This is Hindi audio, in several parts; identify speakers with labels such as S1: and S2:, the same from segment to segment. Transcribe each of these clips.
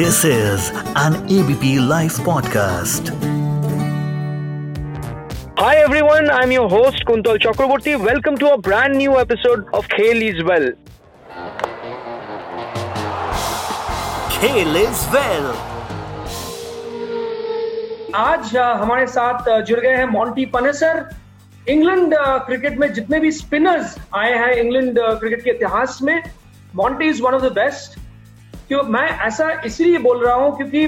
S1: This is an ABP Life podcast.
S2: Hi everyone, I'm your host Kuntal Chakraborty. Welcome to a brand new episode of Khel is Well.
S1: Kale is well.
S3: आज हमारे साथ जुड़ गए हैं मॉन्टी पनेसर इंग्लैंड क्रिकेट में जितने भी स्पिनर्स आए हैं इंग्लैंड क्रिकेट के इतिहास में Monty is one of the best क्यों? मैं ऐसा इसलिए बोल रहा हूँ क्योंकि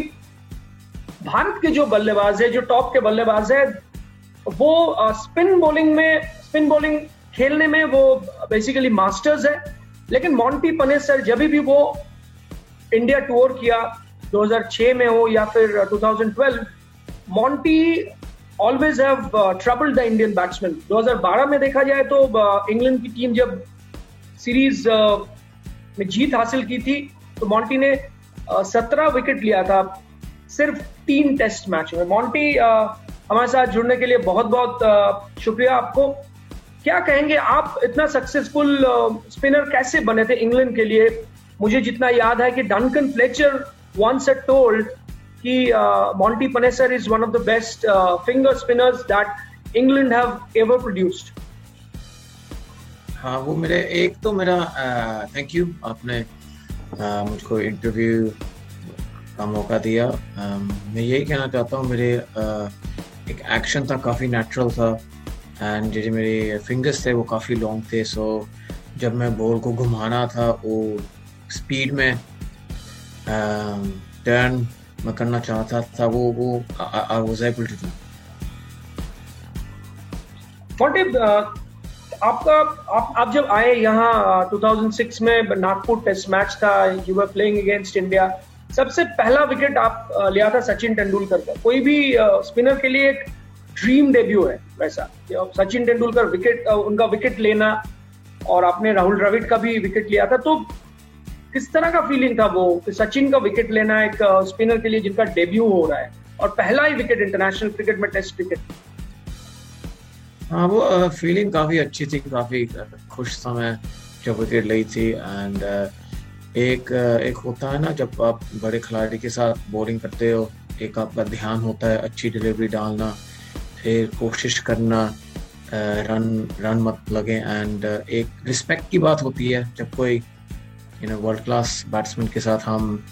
S3: भारत के जो बल्लेबाज है, जो टॉप के बल्लेबाज है, वो स्पिन बॉलिंग में स्पिन बॉलिंग खेलने में वो बेसिकली मास्टर्स है। लेकिन मॉन्टी पनेसर जब भी वो इंडिया टूर किया 2006 में हो या फिर 2012 Monty always have troubled the Indian batsman 2012 में देखा जाए तो इंग्लैंड की टीम जब सीरीज़ में जीत हासिल की थी तो मॉन्टी ने सत्रह विकेट लिया था सिर्फ़ तीन टेस्ट मैच में। मॉन्टी हमारे साथ जुड़ने के लिए बहुत बहुत शुक्रिया आपको। क्या कहेंगे आप इतना सक्सेसफुल स्पिनर कैसे बने थे इंग्लैंड के लिए? मुझे जितना याद है कि Duncan Fletcher once a told कि Monty Panesar is one of the best finger spinners that England have ever produced
S4: हाँ वो मेरे, एक तो मेरा थैंक यू आपने अ, मुझको इंटरव्यू का मौका दिया। अम, मैं यही कहना चाहता हूँ मेरे अ, एक एक्शन था काफ़ी नेचुरल था। एंड जो मेरे फिंगर्स थे वो काफ़ी लॉन्ग थे। सो जब मैं बॉल को घुमाना था वो स्पीड में टर्न मैं करना चाहता था वो वो I was able to do
S3: Monty आपका, आप आप जब आए यहाँ 2006 में नागपुर टेस्ट मैच था you were playing against India सबसे पहला विकेट आप लिया था सचिन तेंदुलकर का। कोई भी स्पिनर के लिए एक ड्रीम डेब्यू है वैसा। सचिन तेंदुलकर विकेट उनका विकेट लेना, और आपने राहुल द्रविड़ का भी विकेट लिया था तो किस तरह का फीलिंग था वो? कि सचिन का विकेट लेना एक स्पिनर के लिए जिनका डेब्यू हो रहा है। और पहला ही विकेट इंटरनेशनल क्रिकेट में टेस्ट क्रिकेट
S4: हाँ वो फीलिंग काफ़ी अच्छी थी, काफ़ी खुश था मैं जब विकेट ली थी एंड एक एक होता है ना, जब आप बड़े खिलाड़ी के साथ बॉलिंग करते हो, एक आपका ध्यान होता है, अच्छी डिलीवरी डालना, फिर कोशिश करना रन रन मत लगे एंड एक रिस्पेक्ट की बात होती है, जब कोई you know world class batsman के साथ हम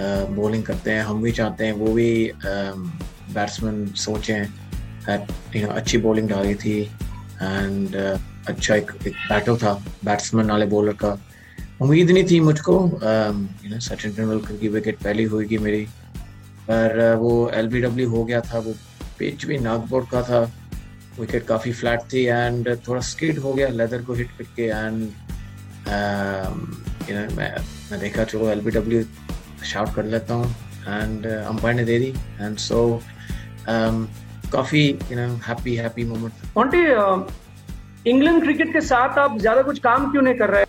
S4: बॉलिंग करते हैं, हम भी चाहते हैं, वो भी बैट्समैन सोचें you know अच्छी बॉलिंग डाली थी एंड uh, अच्छा एक एक बैटल था बैट्समैन वाले बॉलर का। उम्मीद नहीं थी मुझको यू नो सचिन तेंदुलकर की विकेट पहली होगी मेरी। पर uh, वो एल हो गया था वो पिच भी नागपुर का था। विकेट काफ़ी फ्लैट थी एंड थोड़ा स्किड हो गया लेदर को हिट करके एंड यू नो मैं मैं देखा चलो एल शाउट कर लेता हूँ एंड अंपायर ने दे दी एंड सो काफ़ी you know happy happy moment
S3: Monty England cricket के साथ आप ज़्यादा कुछ काम क्यों नहीं कर रहे?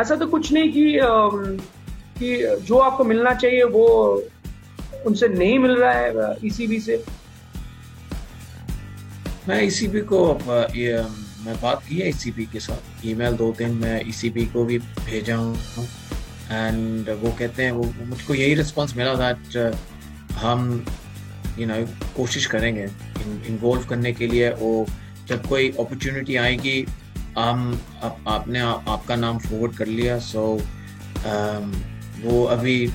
S3: ऐसा तो कुछ नहीं कि अम, कि जो आपको मिलना चाहिए वो उनसे नहीं मिल रहा है ईसीबी से।
S4: मैं ईसीबी को ये मैं बात की है ईसीबी के साथ। ईमेल दो दिन मैं ईसीबी को भी भेजा हूँ। एंड वो कहते हैं वो मुझको यही रिस्पांस मिला दैट हम यू नो कोशिश करेंगे। इन्वॉल्व करने के लिए वो जब कोई अपॉर्चुनिटी आएगी हम आप, आपने आ, आपका नाम फॉरवर्ड कर लिया सो so, वो अभी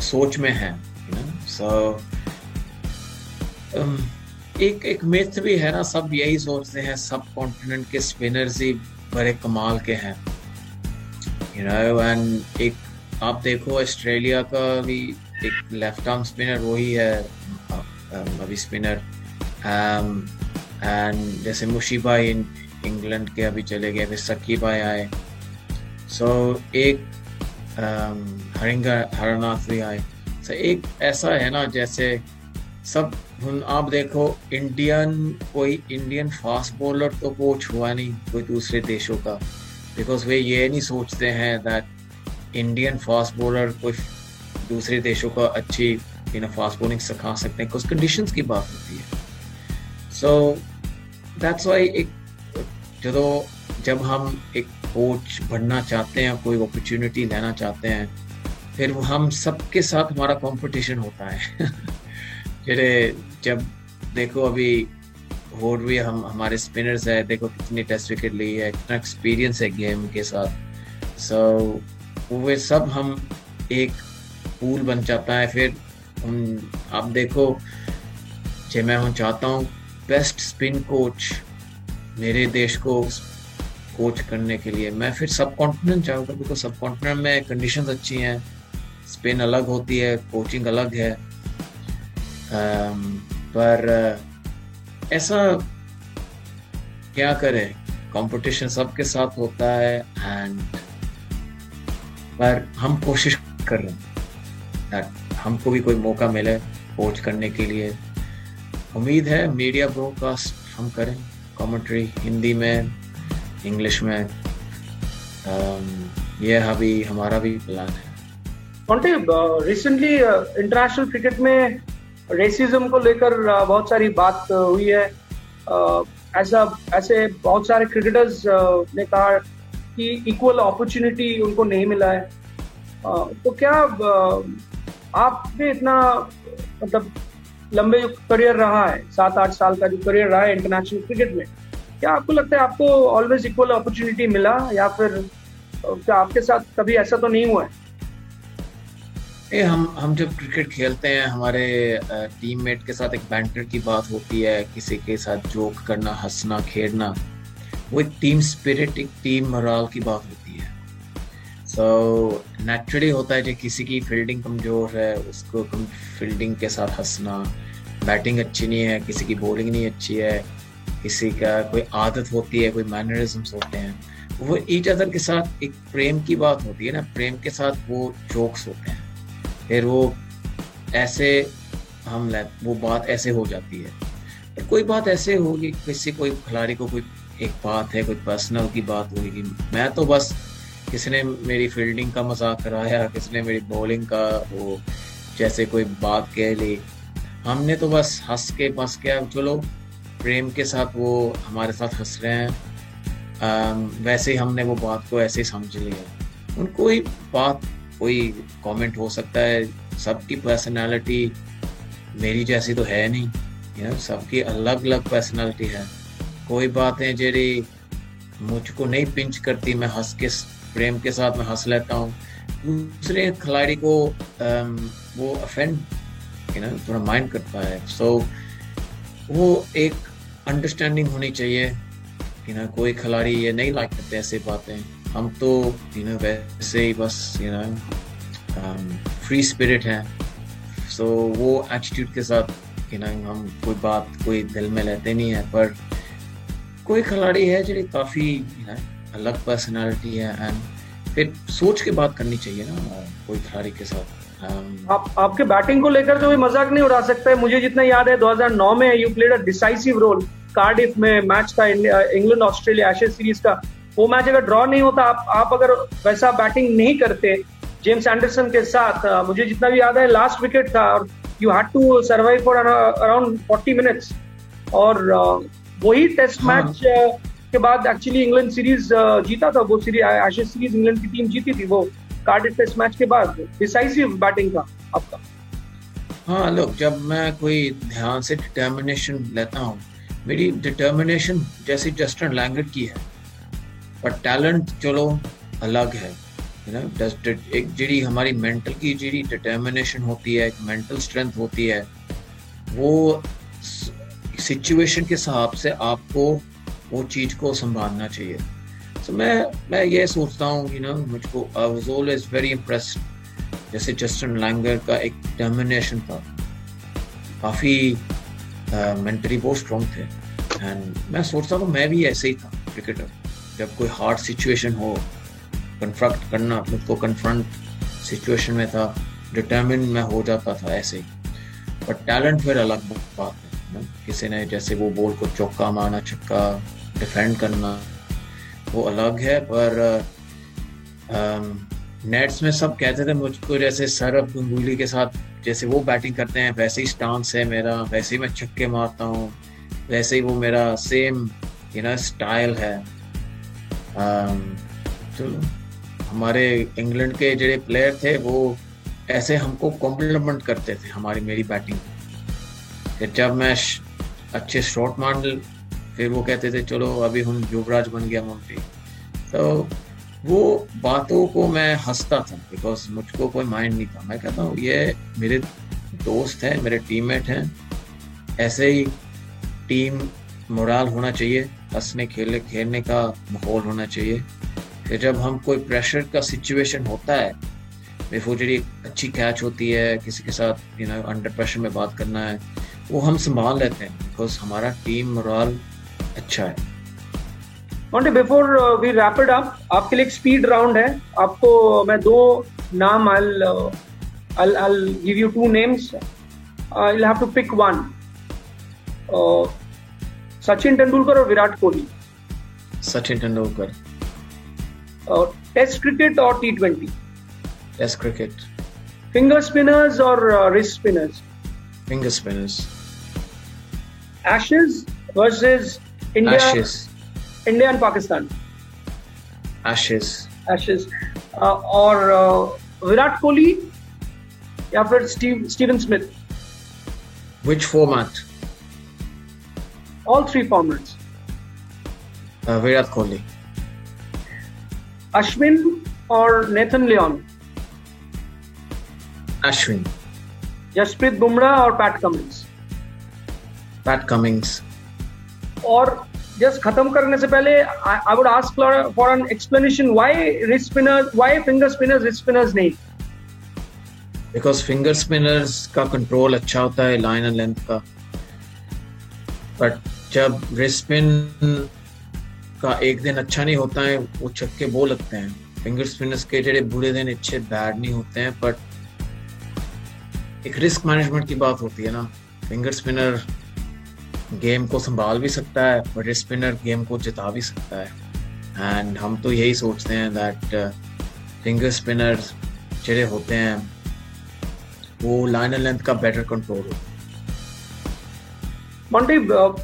S4: सोच में है यू नो सो एक एक मिथ भी है ना सब यही सोचते हैं सब कॉन्टिनेंट के स्पिनर्स ही बड़े कमाल के हैं। यू नो एंड एक आप देखो ऑस्ट्रेलिया का भी एक लेफ़्ट आर्म स्पिनर वही है अभी स्पिनर एंड जैसे मुशीबा इन इंग्लैंड के अभी चले गए फिर सकीबा आए। सो एक um, हरिंगा हरनाथ भी आए। So एक ऐसा है ना जैसे सब हुन आप देखो इंडियन कोई इंडियन फास्ट बॉलर तो कोच हुआ नहीं कोई दूसरे देशों का। बिकॉज़ वे ये नहीं सोचते हैं दैट इंडियन फास्ट बॉलर कोई दूसरे देशों का अच्छी यू नो फास्ट बॉलिंग सिखा सकते हैं। कुछ कंडीशंस की बात होती है। सो दैट्स वाई एक ਜਦੋਂ जब हम एक कोच बनना चाहते हैं कोई अपॉर्चुनिटी लेना चाहते हैं फिर हम सबके साथ हमारा कंपटीशन होता है। जेडे जब देखो अभी और भी हम हमारे स्पिनर्स है देखो कितनी टेस्ट विकेट ली है कितना एक्सपीरियंस है गेम के साथ। सो so, वे सब हम एक पूल बन जाता है फिर हम आप देखो जे मैं हूँ चाहता हूँ बेस्ट स्पिन कोच मेरे देश को कोच करने के लिए। मैं फिर सब कॉन्टिनेंट चाहूँगा बिकॉज़ सब कॉन्टिनेंट में कंडीशंस अच्छी हैं। स्पिन अलग होती है कोचिंग अलग है। Um, पर ऐसा क्या करें? कंपटीशन सबके साथ होता है एंड पर हम कोशिश कर रहे हैं। हमको भी कोई मौका मिले कोच करने के लिए। उम्मीद है मीडिया ब्रॉडकास्ट हम करें कमेंट्री हिंदी में इंग्लिश में। यह अभी हमारा भी प्लान है।
S3: रिसेंटली इंटरनेशनल क्रिकेट में रेसिज्म को लेकर uh, बहुत सारी बात uh, हुई है। Uh, ऐसा ऐसे बहुत सारे क्रिकेटर्स ने कहा कि इक्वल अपॉर्चुनिटी उनको नहीं मिला है। तो क्या आपने इतना मतलब लंबे जो करियर रहा है सात आठ साल का जो करियर रहा है इंटरनेशनल क्रिकेट में क्या आपको लगता है आपको ऑलवेज इक्वल अपॉर्चुनिटी मिला या फिर क्या आपके साथ कभी ऐसा तो नहीं हुआ है?
S4: ए, हम हम जब क्रिकेट खेलते हैं हमारे टीममेट के साथ एक बैंटर की बात होती है किसी के साथ जोक करना हंसना खेलना वो एक टीम स्पिरिट एक टीम मराल की बात होती है। सो so, नेचुरली होता है जो किसी की फील्डिंग कमज़ोर है उसको कम फील्डिंग के साथ हंसना बैटिंग अच्छी नहीं है, किसी की बॉलिंग नहीं अच्छी है, किसी का कोई आदत होती है, कोई मैनरिज्म्स होते हैं, वो ईच अदर के साथ एक प्रेम की बात होती है ना, प्रेम के साथ वो जोक्स होते हैं। फिर वो ऐसे हम वो बात ऐसे हो जाती है। फिर कोई बात ऐसे होगी, किसी कोई खिलाड़ी को कोई एक बात है, कोई पर्सनल की बात होगी, मैं तो बस किसी ने मेरी फील्डिंग का मज़ाक कराया किसी ने मेरी बॉलिंग का वो जैसे कोई बात कह ली हमने तो बस हंस के बस के चलो, प्रेम के साथ वो हमारे साथ हंस रहे हैं। वैसे ही हमने वो बात को ऐसे ही समझ लिया। उनको ही बात, कोई कमेंट हो सकता है, सबकी पर्सनालिटी मेरी जैसी तो है नहीं यू नो सबकी अलग अलग पर्सनालिटी है। कोई बातें जेरी मुझको नहीं पिंच करती, मैं हंस के, प्रेम के साथ मैं हंस लेता हूँ। दूसरे खिलाड़ी को वो अफेंड यू नो थोड़ा माइंड करता है सो so, वो एक अंडरस्टैंडिंग होनी चाहिए यू नो कोई खिलाड़ी ये नहीं लाइक करते ऐसे बातें। हम तो यू नो वैसे ही बस यू नो फ्री स्पिरिट है। सो so, वो एटीट्यूड के साथ यू नो हम कोई बात कोई दिल में लेते नहीं है पर कोई खिलाड़ी है जो काफ़ी अलग पर्सनैलिटी है एंड फिर सोच के बात करनी चाहिए ना कोई खिलाड़ी के साथ।
S3: आप आपके बैटिंग को लेकर जो भी मज़ाक नहीं उड़ा सकते मुझे जितना याद है 2009 में you played a decisive role Cardiff में मैच था इंग्लैंड ऑस्ट्रेलिया एशियन सीरीज़ का। वो मैच अगर ड्रॉ नहीं होता आप आप अगर वैसा बैटिंग नहीं करते जेम्स एंडरसन के साथ मुझे जितना भी याद है लास्ट विकेट था और you had to survive for around forty minutes और वही टेस्ट हाँ. मैच के बाद एक्चुअली इंग्लैंड सीरीज़ जीता था। वो सीरीज़ एशियन सीरीज़ इंग्लैंड की टीम जीती थी वो कार्डिफ टेस्ट मैच के बाद डिसाइसिव बैटिंग था आपका।
S4: हाँ लोग जब मैं कोई ध्यान से डिटर्मिनेशन लेता हूँ, मेरी डिटर्मिनेशन जैसी जस्टन लैंगट की है पर टैलेंट चलो अलग है एक हमारी मेंटल की डिटर्मिनेशन होती है, एक मेंटल स्ट्रेंथ होती है, वो सिचुएशन के हिसाब से आपको वो चीज़ को संभालना चाहिए। So, मैं मैं ये सोचता हूँ कि ना मुझको I was always very impressed जैसे जस्टिन लैंगर का एक डिटर्मिनेशन था। काफ़ी मेंटली बहुत स्ट्रॉन्ग थे। एंड मैं सोचता हूँ मैं भी ऐसे ही था क्रिकेटर जब कोई हार्ड सिचुएशन हो कन्फ्रंट करना खुद को कन्फ्रंट सिचुएशन में था डिटर्मिन में हो जाता था ऐसे ही। बट टैलेंट फिर अलग बात है किसी ने जैसे वो बॉल को चौका मारना छक्का डिफेंड करना। वो अलग है, पर नेट्स में सब कहते थे मुझको जैसे सरब गंगुली के साथ जैसे वो बैटिंग करते हैं, वैसे ही स्टांस है मेरा, वैसे ही मैं छक्के मारता हूँ, वैसे ही वो मेरा सेम यू नो स्टाइल है। चलो हमारे इंग्लैंड के जो प्लेयर थे वो ऐसे हमको कॉम्प्लीमेंट करते थे, हमारी मेरी बैटिंग जब मैं अच्छे शॉट मार फिर वो कहते थे, चलो, अभी हम युवराज बन गया मोन्टी तो वो बातों को मैं हंसता था बिकॉज़ मुझको कोई माइंड नहीं था। मैं कहता हूँ, ये मेरे दोस्त हैं, मेरे टीममेट हैं। ऐसे ही टीम मोराल होना चाहिए, हंसने, खेलने खेलने का माहौल होना चाहिए। फिर जब हम कोई प्रेशर का सिचुएशन होता है बिफोर अच्छी कैच होती है, किसी के साथ यू नो अंडर प्रेशर में बात करना है, वो हम संभाल लेते हैं बिकॉज़ हमारा टीम मोराल अच्छा। है
S3: before we wrap it up आपके लिए एक स्पीड राउंड है। आपको मैं दो नाम give you two names I have to pick one Sachin Tendulkar और विराट कोहली
S4: सचिन तेंदुलकर
S3: और टेस्ट क्रिकेट और T twenty
S4: test cricket
S3: finger spinners और wrist spinners
S4: finger spinners
S3: Ashes versus India.
S4: Ashes.
S3: India and Pakistan.
S4: Ashes.
S3: Ashes. Uh, और uh, विराट कोहली या फिर Steve Steven Smith
S4: Which format?
S3: all three formats
S4: Uh, Virat Kohli.
S3: Ashwin or Nathan Leon
S4: Ashwin.
S3: Jasprit Bumrah or Pat Cummins
S4: Pat Cummings.
S3: और जस्ट खत्म करने से पहले I would ask for an explanation why wrist spinners why finger spinners wrist spinners नहीं।
S4: बिकॉज़ फिंगर स्पिनर्स का कंट्रोल अच्छा होता है लाइन एंड लेंथ का। बट जब रिस्ट स्पिन का एक दिन अच्छा नहीं होता है, वो छक्के बो लगते हैं। फिंगर स्पिनर्स के जड़े बुरे दिन अच्छे बैड नहीं होते हैं बट एक रिस्क मैनेजमेंट की बात होती है ना। फिंगर स्पिनर गेम को संभाल भी सकता है बट स्पिनर गेम को जिता भी सकता है। एंड हम तो यही सोचते हैं दैट फिंगर स्पिनर जड़े होते हैं, वो लाइन लेंथ का बेटर कंट्रोल हो।
S3: मोंटी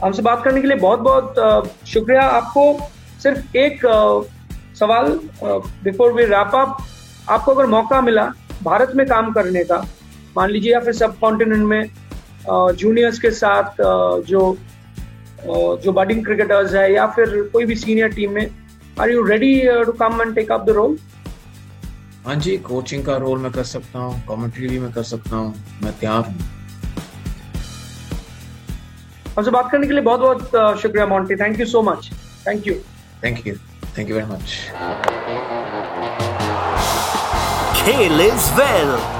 S3: हमसे बात करने के लिए बहुत बहुत शुक्रिया। आपको सिर्फ़ एक सवाल बिफोर वी रैप अप आपको अगर मौका मिला भारत में काम करने का, मान लीजिए या फिर सब कॉन्टिनेंट में जूनियर्स के साथ जो जो बडिंग क्रिकेटर्स है या फिर कोई भी सीनियर टीम में are you ready to come and take up the role
S4: हाँ जी कोचिंग का रोल मैं कर सकता हूँ कमेंट्री भी मैं कर सकता हूँ मैं तैयार हूँ।
S3: हमसे बात करने के लिए बहुत बहुत शुक्रिया Monty thank you so much thank you
S4: thank you thank you very much
S1: खेल is well.